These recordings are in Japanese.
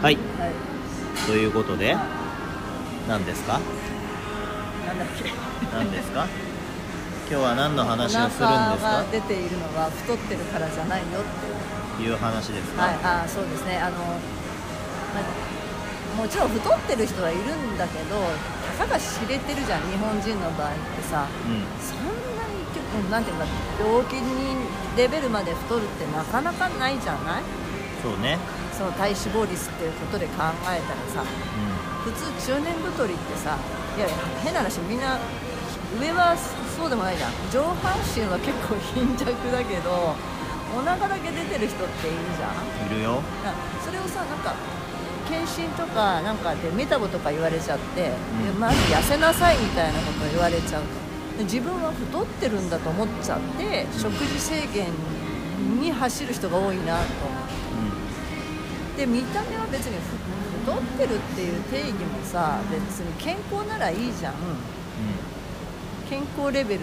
はい。はい。ということで何ですか？なんだっけ？何ですか？今日は何の話おをするん腹ですか？が出ているのは太ってるからじゃないよっていう。話ですか、はい。あそうですね。あの、まあもちろん太ってる人はいるんだけどたかが知れてるじゃん日本人の場合ってさ。うん。そんなに結構なんていうか病気にレベルまで太るってなかなかないじゃない？そうねその体脂肪率っていうことで考えたらさう普通中年太りってさいや変な話みんな上はそうでもないじゃん。上半身は結構貧弱だけどお腹だけ出てる人っているじゃん。んいるよ。なそれをさなんか検診とかなんかでメタボとか言われちゃって、うん。でまず痩せなさいみたいなことを言われちゃうと。で自分は太ってるんだと思っちゃって食事制限に走る人が多いなとで見た目は別にふ太ってるっていう定義もさ別に健康ならいいじゃん。う健康レベル。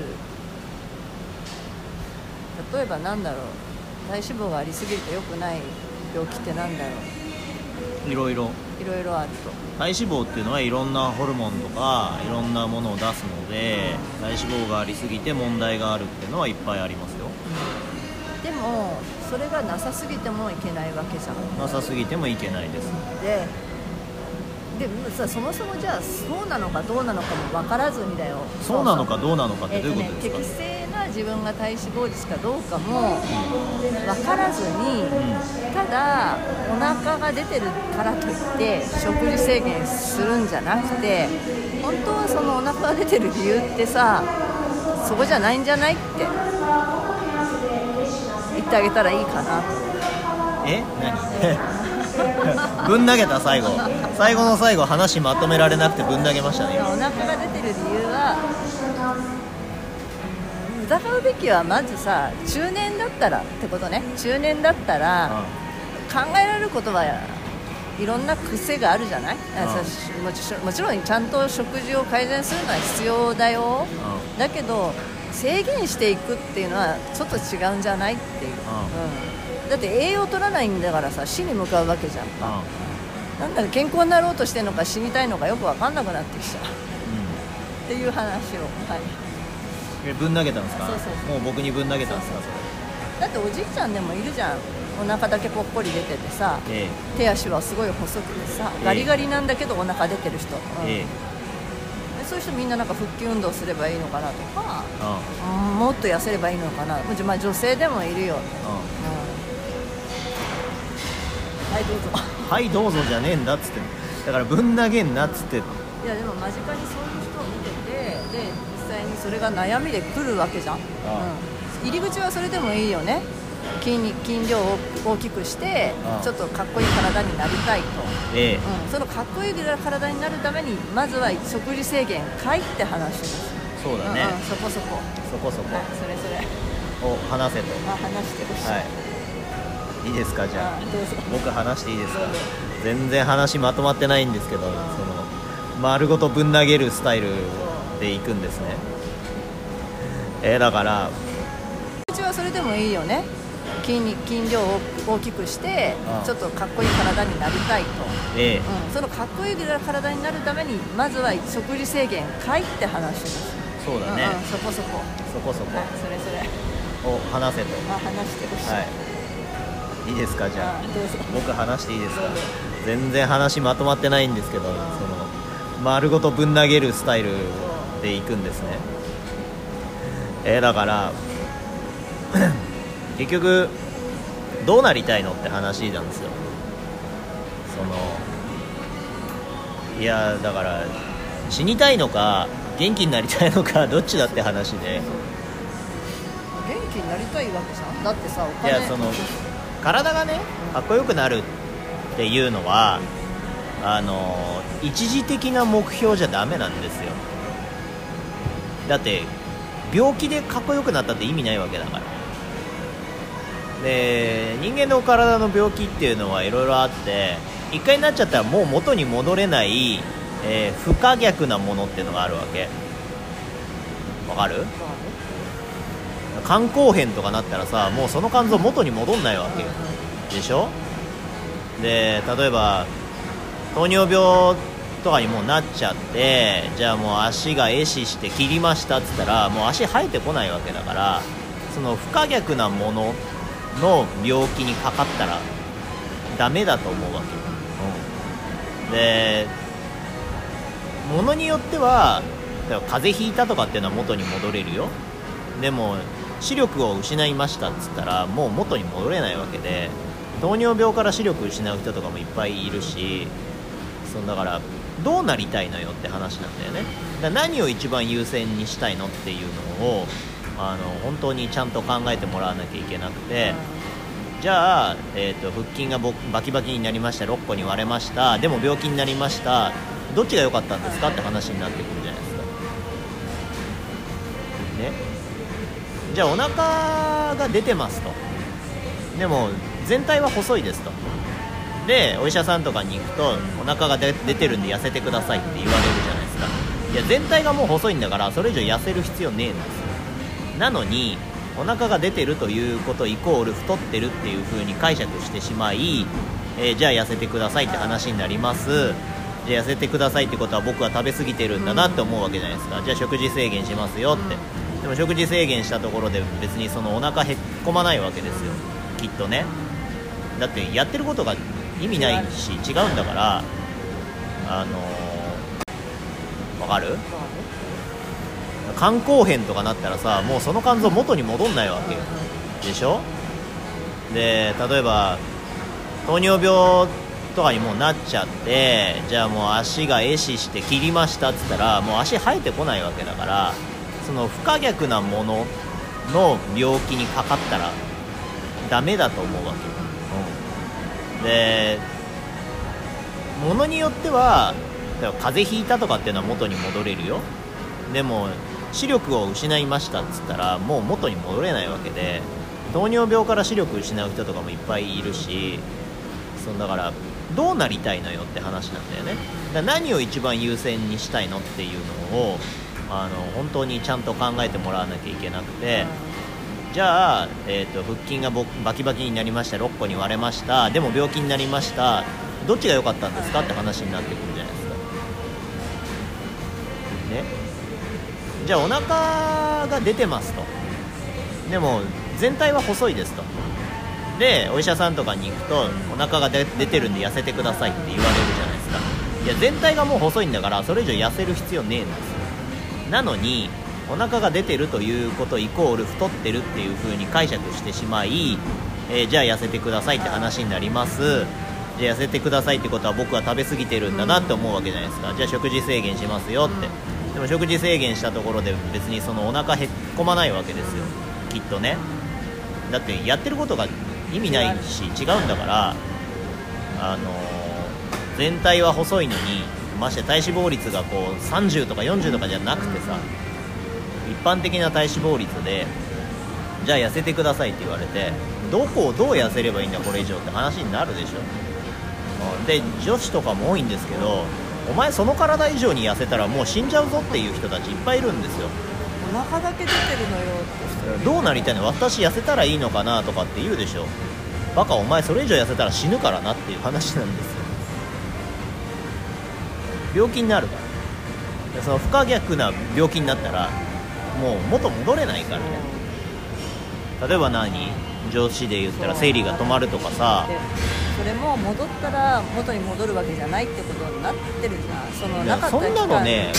例えばなんだろう。体脂肪がありすぎると良くない病気ってなんだろう。んいろいろ。いろいろあると。体脂肪っていうのはいろんなホルモンとかいろんなものを出すので体脂肪がありすぎて問題があるっていうのはいっぱいありますよ。でもそれがなさすぎてもいけないわけじゃん。なさすぎてもいけないです。ででもさそもそもじゃあそうなのかどうなのかも分からずにだよ。そうなのかどうなのかってどういうことですか、えっとね、適正な自分が体脂肪率かどうかも分からずに、ただお腹が出てるからといって食事制限するんじゃなくて本当はそのお腹が出てる理由ってさそこじゃないんじゃないって言ってあげたらいいかな。とえ？何？ぶん投げた最後。最後の最後話まとめられなくてぶん投げましたね。お腹が出てる理由は疑うべきはまずさ中年だったらってことね。中年だったら考えられることはいろんな癖があるじゃない、あうんもちろんもちろんちゃんと食事を改善するのは必要だよ。うだけど制限していくっていうのはちょっと違うんじゃないっていう、ううん、だって栄養取らないんだからさ死に向かうわけじゃん。んうん。なんだか健康になろうとしてるのか死にたいのかよく分かんなくなってきちゃう。っていう話を、はい、えぶん投げたんですか？そうそうそもう僕にぶん投げたんですか？だっておじいちゃんでもいるじゃん。お腹だけぽっこり出ててさそれえ。手足はすごい細くてさええガリガリなんだけどお腹出てる人、うんそういう人みんななんか腹筋運動すればいいのかなとか、うん。うんもっと痩せればいいのかな、まあ、女性でもいるよ、うん。はいどうぞ。はいどうぞじゃねえんだっつってだからぶん投げんなっつっていやでも間近にそういう人を見ててで実際にそれが悩みで来るわけじゃん、うん、入り口はそれでもいいよね筋肉筋量を大きくしてちょっとかっこいい体になりたいと、ええ。うん、そのかっこいい体になるためにまずは食事制限かいって話です。そうだね、うんうん、そこそこ。そこそこ。はいそれそれ。を話せと。まあ話してほし。い、はい。いいですかじゃあ。僕話していいですか？全然話まとまってないんですけどその丸ごとぶん投げるスタイルでいくんですね。えーだから。うちはそれでもいいよね筋肉筋量を大きくしてちょっとかっこいい体になりたいと、ええ。うん、そのかっこいい体になるためにまずは食事制限かいって話です。そうだね、うんうん、そこそこ。そこそこ。はいそれそれ。を話せと。まあ話してほしい、はい。いいですかじゃあ。僕話していいですか？全然話まとまってないんですけどその丸ごとぶん投げるスタイルでいくんですね。えーだから結局どうなりたいのって話なんですよ。そのいやだから死にたいのか元気になりたいのか どっちだって話で。元気になりたいわけじゃん？だってさおい金やその体がねかっこよくなるっていうのはあの一時的な目標じゃダメなんですよ。だって病気でかっこよくなったって意味ないわけだからで人間の体の病気っていうのはいろいろあって一回になっちゃったらもう元に戻れない、えー不可逆なものっていうのがあるわけ。わかる？肝硬変とかなったらさもうその肝臓元に戻んないわけ。でしょ？で例えば糖尿病とかにもなっちゃってじゃあもう足が壊死して切りましたっつったらもう足生えてこないわけだからその不可逆なものの病気にかかったらダメだと思うわけ、うん、でものによってはだから風邪ひいたとかっていうのは元に戻れるよ。でも視力を失いましたっつったらもう元に戻れないわけで糖尿病から視力失う人とかもいっぱいいるしそのだからどうなりたいのよって話なんだよね。だ何を一番優先にしたいのっていうのをあの本当にちゃんと考えてもらわなきゃいけなくてじゃあ、えーと、腹筋がバキバキになりました。6個に割れました。でも病気になりました。どっちが良かったんですかって話になってくるじゃないですか。ね。じゃあお腹が出てますと。でも全体は細いですと。でお医者さんとかに行くとお腹が出てるんで痩せてくださいって言われるじゃないですか。いや全体がもう細いんだからそれ以上痩せる必要ねえんです。よなのにお腹が出てるということイコール太ってるっていう風に解釈してしまい、えー、じゃあ痩せてくださいって話になります。じゃあ痩せてくださいってことは僕は食べ過ぎてるんだなって思うわけじゃないですか。じゃあ食事制限しますよって。でも食事制限したところで別にそのお腹へっこまないわけですよ。きっとね。だってやってることが意味ないし違うんだからあのー、わかる？肝硬変とかなったらさもうその肝臓元に戻んないわけでしょ？で例えば糖尿病とかにもうなっちゃってじゃあもう足が壊死して切りましたっつったらもう足生えてこないわけだからその不可逆なものの病気にかかったらダメだと思うわけうん。でものによっては風邪ひいたとかっていうのは元に戻れるよ。でも視力を失いましたっつったらもう元に戻れないわけで糖尿病から視力失う人とかもいっぱいいるしそのだからどうなりたいのよって話なんだよねだ何を一番優先にしたいのっていうのをあの本当にちゃんと考えてもらわなきゃいけなくて。じゃあ、えーと、腹筋がバキバキになりました6個に割れましたでも病気になりましたどっちが良かったんですかって話になってくるじゃあお腹が出てますと。でも全体は細いですと。でお医者さんとかに行くとお腹が出てるんで痩せてくださいって言われるじゃないですか。いや全体がもう細いんだからそれ以上痩せる必要ねえんですなのにお腹が出てるということイコール太ってるっていう風に解釈してしまい、えー、じゃあ痩せてくださいって話になります。じゃあ痩せてくださいってことは僕は食べ過ぎてるんだなって思うわけじゃないですか。じゃあ食事制限しますよって。でも食事制限したところで別にそのお腹へっこまないわけですよ。きっとね。だってやってることが意味ないし違うんだからあの、全体は細いのにまして体脂肪率がこう30とか40とかじゃなくてさ一般的な体脂肪率でじゃあ痩せてくださいって言われてどこをどう痩せればいいんだこれ以上って話になるでしょ。で女子とかも多いんですけどお前その体以上に痩せたらもう死んじゃうぞっていう人たちいっぱいいるんですよ。お腹だけ出てるのよって。どうなりたいの？私痩せたらいいのかなとかって言うでしょ。バカお前それ以上痩せたら死ぬからなっていう話なんですよ。病気になるから。その不可逆な病気になったらもう元戻れないからね。例えば何？上司で言ったら生理が止まるとかさそれも戻ったら元に戻るわけじゃないってことになってるじゃん。そのなかったそんなのね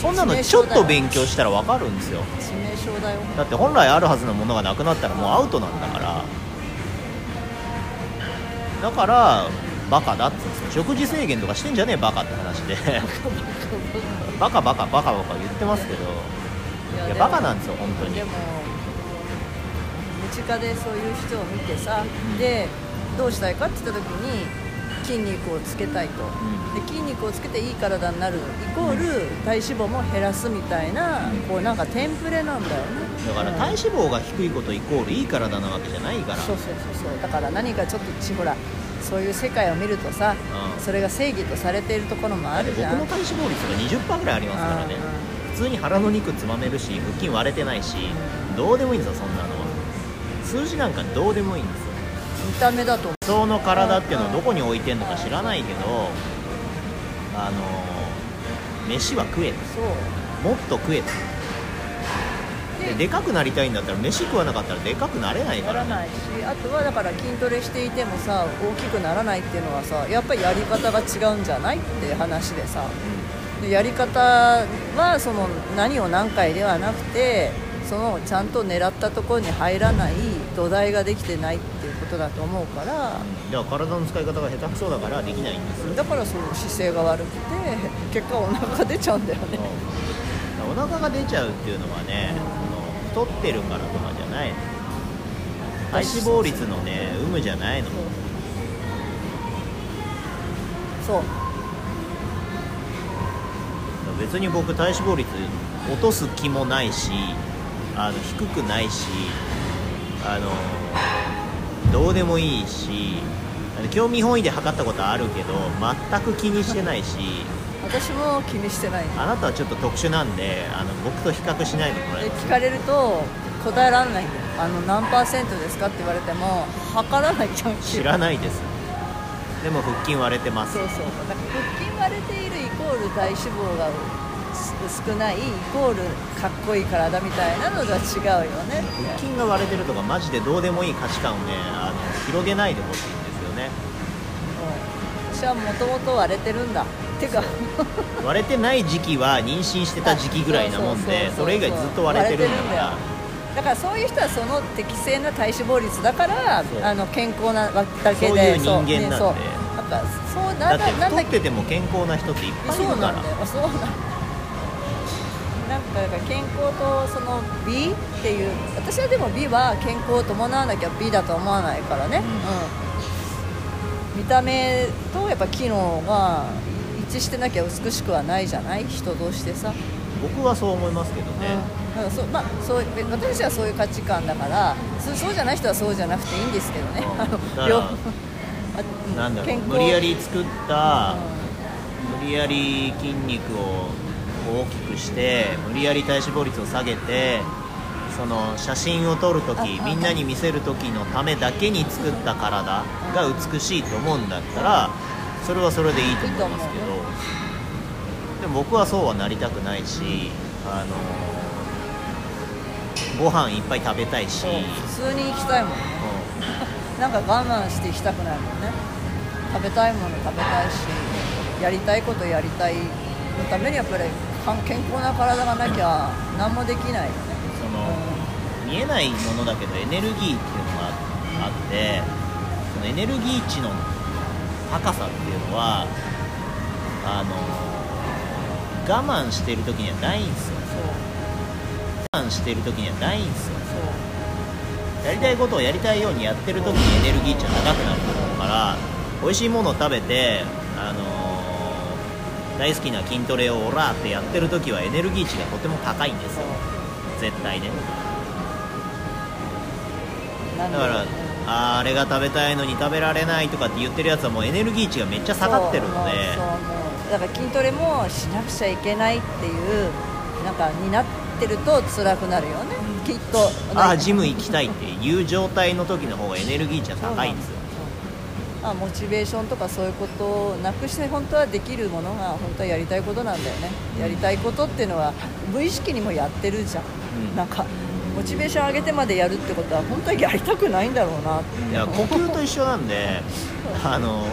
そんなのちょっと勉強したら分かるんですよ。だよ。だって本来あるはずのものがなくなったらもうアウトなんだから。だからバカだっつって食事制限とかしてんじゃねえバカって話で。バカバカバカバカ言ってますけど。いやバカなんですよ本当に。でも身近でそういう人を見てさ、うん、でどうしたいかって言った時に筋肉をつけたいと、うん、で筋肉をつけていい体になるイコール体脂肪も減らすみたいな、うん、こうなんかテンプレなんだよね。だから体脂肪が低いことイコールいい体なわけじゃないから。そうそうそうそう。だから何かちょっとほらそういう世界を見るとさ、うん、それが正義とされているところもあるじゃん。僕の体脂肪率が20%ぐらいありますからね、普通に腹の肉つまめるし腹筋割れてないしどうでもいいんですよそんなのは。数字なんかどうでもいいんですよ見た目だと。理想の体っていうのをどこに置いてんのか知らないけどあの飯は食えと。そう。もっと食えと。でででかくなりたいんだったら飯食わなかったらでかくなれないから。ならないしあとはだから筋トレしていてもさ大きくならないっていうのはさやっぱりやり方が違うんじゃないって話でさ。でやり方はその何を何回ではなくてそのちゃんと狙ったところに入らない土台ができてないってことだと思うから。うん、体の使い方が下手くそだからできないんですよ。だからその姿勢が悪くて結果お腹出ちゃうんだよね。お腹が出ちゃうっていうのはね、その太ってるからとかじゃないの。体脂肪率のね有無じゃないの。そう。別に僕体脂肪率落とす気もないしあの低くないしあのどうでもいいし興味本位で測ったことあるけど全く気にしてないし。私も気にしてない。あなたはちょっと特殊なんであの僕と比較しないでもらえ聞かれると答えられないあの何パーセントですかって言われても測らないじゃん知らないです。でも腹筋割れてます。そうそう。だから腹筋割れているイコール体脂肪がす少ないイコールかっこいい体みたいなのとは違うよね腹筋が割れてるとかマジでどうでもいい価値観をねあの広げないでほしいんですよね。うん。私はもともと割れてるんだ。てか割れてない時期は妊娠してた時期ぐらいなもんでそうそうそうそうそれ以外ずっと割れてるんだから。だからそういう人はその適正な体脂肪率だからそう。あの健康なだけそうでいう人間なんで。ねそう。だからそうだって太ってても健康な人っていっぱいいそうるから。なんだよ。そうなんだだから健康とその美っていう私はでも美は健康を伴わなきゃ美だと思わないからね、うん。見た目とやっぱ機能が一致してなきゃ美しくはないじゃない？人同士でさ、僕はそう思いますけどね、うん、そうまあそうで私はそういう価値観だからそうそうじゃない人はそうじゃなくていいんですけどね、うなんだろう健康。無理やり作ったう無理やり筋肉を大きくして無理やり体脂肪率を下げてその写真を撮るときみんなに見せる時のためだけに作った体が美しいと思うんだったらそれはそれでいいと思いますけど。でも僕はそうはなりたくないしあのご飯いっぱい食べたいし、普通に行きたいもんね。なんか我慢して行きたくないもんね。食べたいもの食べたいしやりたいことやりたいのためにやっぱり健康な体がなきゃ何もできないよね、その見えないものだけどエネルギーっていうのがあってそのエネルギー値の高さっていうのはあの我慢してる時にはないんですよ。我慢してる時にはないんですよ。やりたいことをやりたいようにやってる時にエネルギー値は高くなると思うから美味しいものを食べて大好きな筋トレをオラーってやってる時はエネルギー値がとても高いんですよ。絶対ね。だからあれが食べたいのに食べられないとかって言ってるやつはもうエネルギー値がめっちゃ下がってるので。だから筋トレもしなくちゃいけないっていうなんかになってると辛くなるよね、きっと。ああジム行きたいっていう状態の時の方がエネルギー値は高いんですよそうあモチベーションとかそういうことをなくして本当はできるものが本当はやりたいことなんだよね、やりたいことっていうのは無意識にもやってるじゃん、うん。なんかモチベーション上げてまでやるってことは本当はやりたくないんだろうなって。いや呼吸と一緒なんであの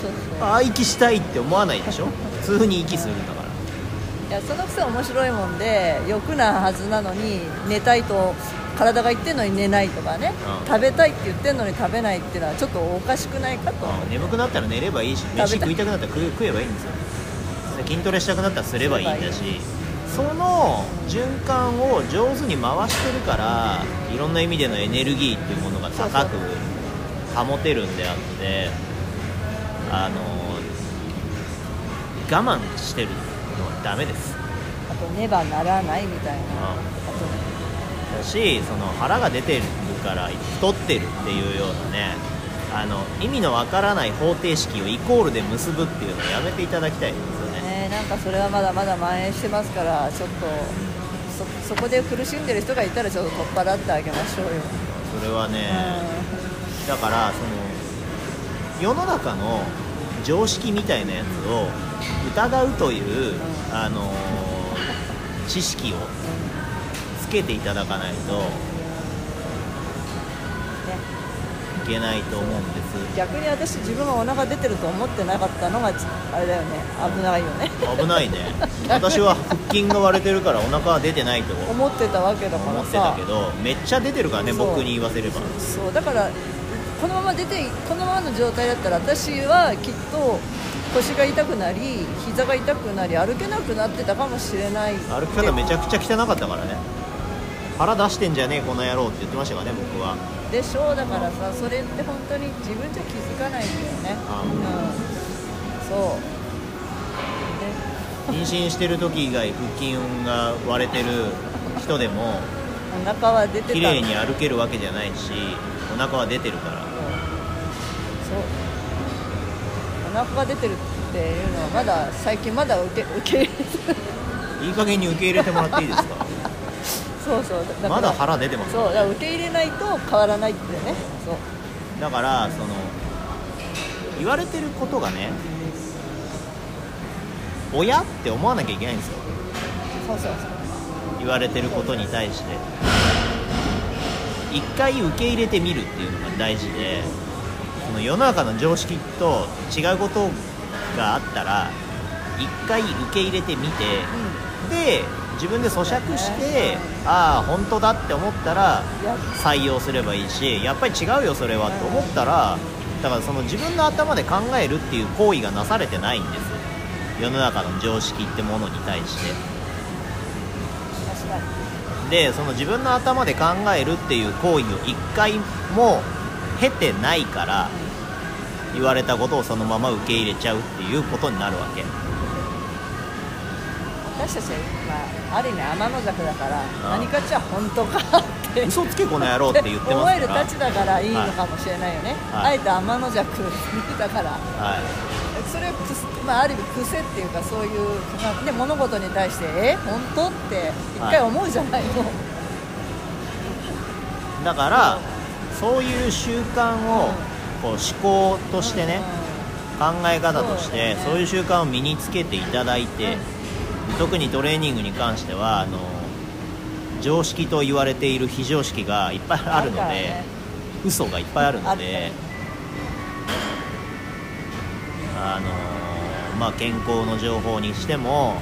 そうそう。ああ息したいって思わないでしょ？普通に息するんだから。いやそのくせ面白いもんで欲なはずなのに寝たいと体が言ってんのに寝ないとかね、うん。食べたいって言ってんのに食べないっていうのはちょっとおかしくないかと。眠くなったら寝ればいいし飯食いたくなったら食えばいいんですよ。で筋トレしたくなったらすればいいんだしその循環を上手に回してるからいろんな意味でのエネルギーっていうものが高く保てるんであってあの我慢してるのはダメです。あとねばならないみたいな、ああだしその腹が出てるから太ってるっていうようなねあの意味のわからない方程式をイコールで結ぶっていうのをやめていただきたいですよとねねなんかそれはまだまだ蔓延してますからちょっとそそこで苦しんでる人がいたらちょっと取っ払ってあげましょうよ、それはねだからその世の中の常識みたいなやつを疑うという、あのー知識をつけていただかないといけないと思うんです。逆に私自分がお腹出てると思ってなかったのがあれだよね。危ないよね。危ないね。私は腹筋が割れてるからお腹は出てないと思ってたわけだから思ってたさけどめっちゃ出てるからね僕に言わせれば。そう。だからこのまま出てこのままの状態だったら私はきっと腰が痛くなり膝が痛くなり歩けなくなってたかもしれない。歩き方めちゃくちゃ汚かったからね腹出してんじゃねえこの野郎って言ってましたからね僕は。でしょうだからさそれって本当に自分じゃ気づかないんだよね。あうん。そう。で妊娠してる時以外腹筋が割れてる人でもお腹は出てた。綺麗に歩けるわけじゃないしお腹は出てるから。そう。お腹が出てるっていうのはまだ最近まだ受け受け入れてる。いい加減に受け入れてもらっていいですか？そうそう。だまだ腹出てますそうだから受け入れないと変わらないってね。そう。だからその言われてることがね親って思わなきゃいけないんですよ。そうそうそう。言われてることに対して一回受け入れてみるっていうのが大事でその世の中の常識と違うことがあったら一回受け入れてみてで自分で咀嚼してああ本当だって思ったら採用すればいいしやっぱり違うよそれはって思ったらだからその自分の頭で考えるっていう行為がなされてないんです。世の中の常識ってものに対して。でその自分の頭で考えるっていう行為を一回も経てないから言われたことをそのまま受け入れちゃうっていうことになるわけ私たちは、まあ、ある意味天の弱だからあ何かじゃ本当かって嘘つけこの野郎って言って思えるますから。たちだからいいのかもしれないよね、はい。あえて天の弱だから。はい。それまあ、ある意味癖っていうかそういうで物事に対してえ本当って一回思うじゃないの、だからそういう習慣をこう思考としてね考え方としてそういう習慣を身につけていただいて特にトレーニングに関してはあの常識と言われている非常識がいっぱいあるのでね。嘘がいっぱいあるのあであのまあ健康の情報にしても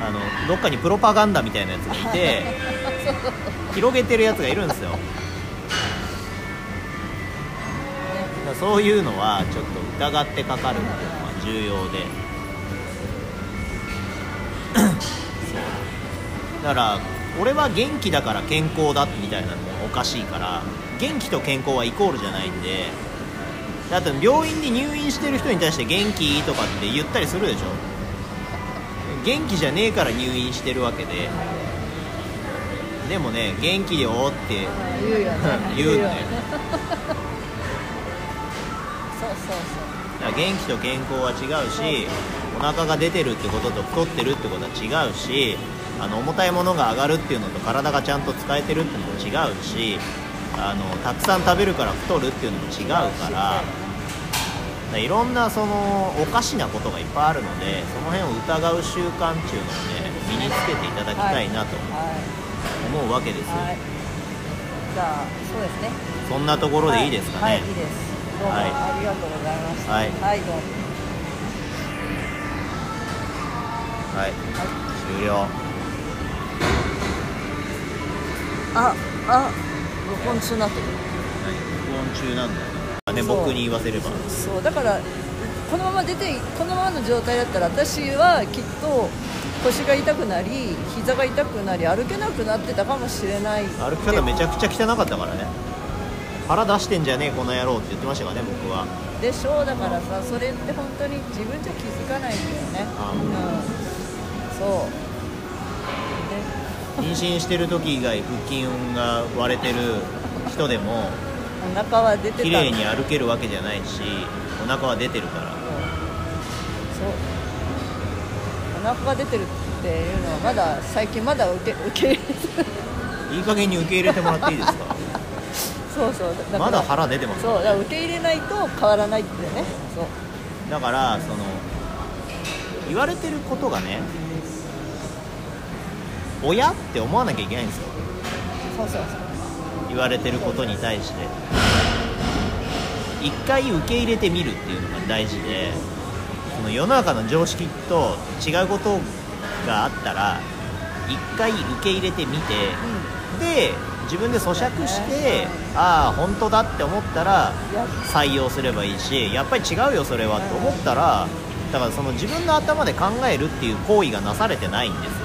あのどっかにプロパガンダみたいなやつがいて 広げてるやつがいるんですよ。そう。いうのはちょっと疑ってかかるっていうのは重要でだから俺は元気だから健康だみたいなのもおかしいから元気と健康はイコールじゃないんでだって病院に入院してる人に対して元気とかって言ったりするでしょ。元気じゃねえから入院してるわけで。でもね元気よって言うよね。言うんだよねそうそう。だから元気と健康は違うしお腹が出てるってことと太ってるってことは違うしあの重たいものが上がるっていうのと体がちゃんと使えてるっていうのも違うしあのたくさん食べるから太るっていうのも違うからだいろんなそのおかしなことがいっぱいあるのでその辺を疑う習慣っていうのをね身につけていただきたいなとは思う。わけですよ、い、はい、じゃあそうですねそんなところでいいですかね、はい、はい。いい。ですどうもはい。ありがとうござい。ましたはい。はい、どうも。はい。終了ああ録音中になってる録音中なんだよね。僕に言わせれば。そうだからこのまま出てこのままの状態だったら私はきっと腰が痛くなり膝が痛くなり歩けなくなってたかもしれない。歩き方めちゃくちゃ汚かったからね。腹出してんじゃねえこの野郎って言ってましたからね僕は。でしょうだからさそれって本当に自分じゃ気づかないんだよね。あうん。そう。で妊娠してる時以外腹筋が割れてる人でもお腹は出てた綺麗に歩けるわけじゃないしお腹は出てるから。そう。お腹が出てるっていうのはまだ最近まだ受け受け入れてる。いい加減に受け入れてもらっていいですか？そうそう。だからまだ腹出てますそう。だから受け入れないと変わらないってね。そう。だからその言われてることがね親って思わなきゃいけないんですよ。そうそうそう言われてることに対して。一回受け入れてみるっていうのが大事でその世の中の常識と違うことがあったら一回受け入れてみてで自分で咀嚼してああ本当だって思ったら採用すればいいしやっぱり違うよそれはって思ったらだからその自分の頭で考えるっていう行為がなされてないんです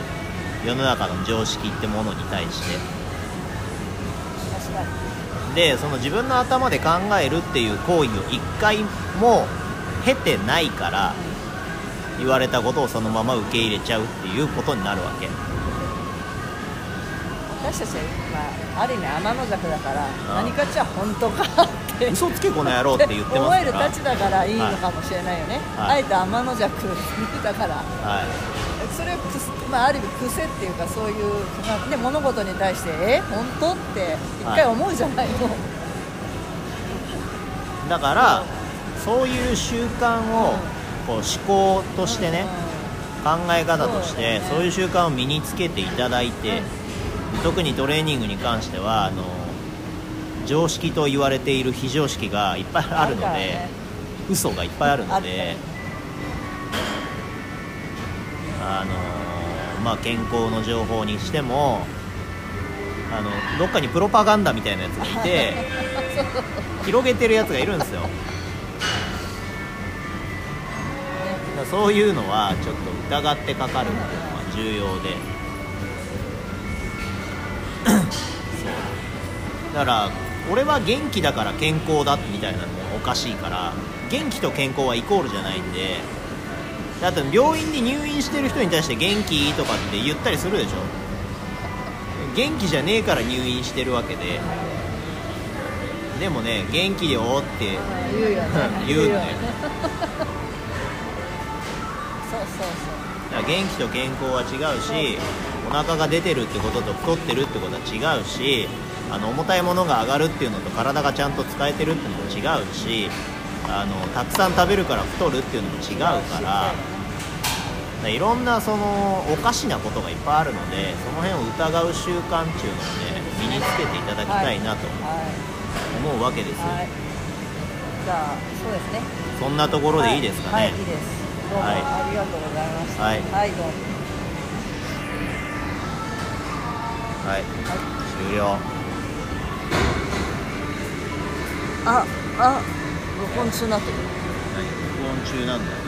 世の中の常識ってものに対して。でその自分の頭で考えるっていう行為を一回も経てないから言われたことをそのまま受け入れちゃうっていうことになるわけ。私たちは、まあ、ある意味天の弱だからあ何かっちゃ本当かって嘘つけこの野郎って言ってます思えるからたちだからいいのかもしれないよね、はい。あえて天の弱だから。はいまあ、ある意味癖っていうかそういうまあね物事に対してえ本当？って一回思うじゃないの、だからそういう習慣をこう思考としてね考え方としてそうだね。そういう習慣を身につけていただいて特にトレーニングに関してはあの常識と言われている非常識がいっぱいあるので嘘がいっぱいあるのであのまあ健康の情報にしてもあのどっかにプロパガンダみたいなやつがいて 広げてるやつがいるんですよ。そう。いうのはちょっと疑ってかかるっていうのは重要で。そう。だから俺は元気だから健康だみたいなのもおかしいから元気と健康はイコールじゃないんでだって病院に入院してる人に対して元気とかって言ったりするでしょ？元気じゃねえから入院してるわけで。でもね元気よって言うよね。言うねそうそうそう。だから元気と健康は違うしお腹が出てるってことと太ってるってことは違うしあの重たいものが上がるっていうのと体がちゃんと使えてるっていうのも違うしあのたくさん食べるから太るっていうのも違うからいろんなそのおかしなことがいっぱいあるのでその辺を疑う習慣っていうのをね身につけていただきたいなとはい思うわけですよ、はい。じゃあそうですね。そんなところでいいですかね、はい、はいいいです。どうもはい。ありがとうございました。はい。はい、どうも。はい、終了。ああ録音中になってる。録音中なんだ。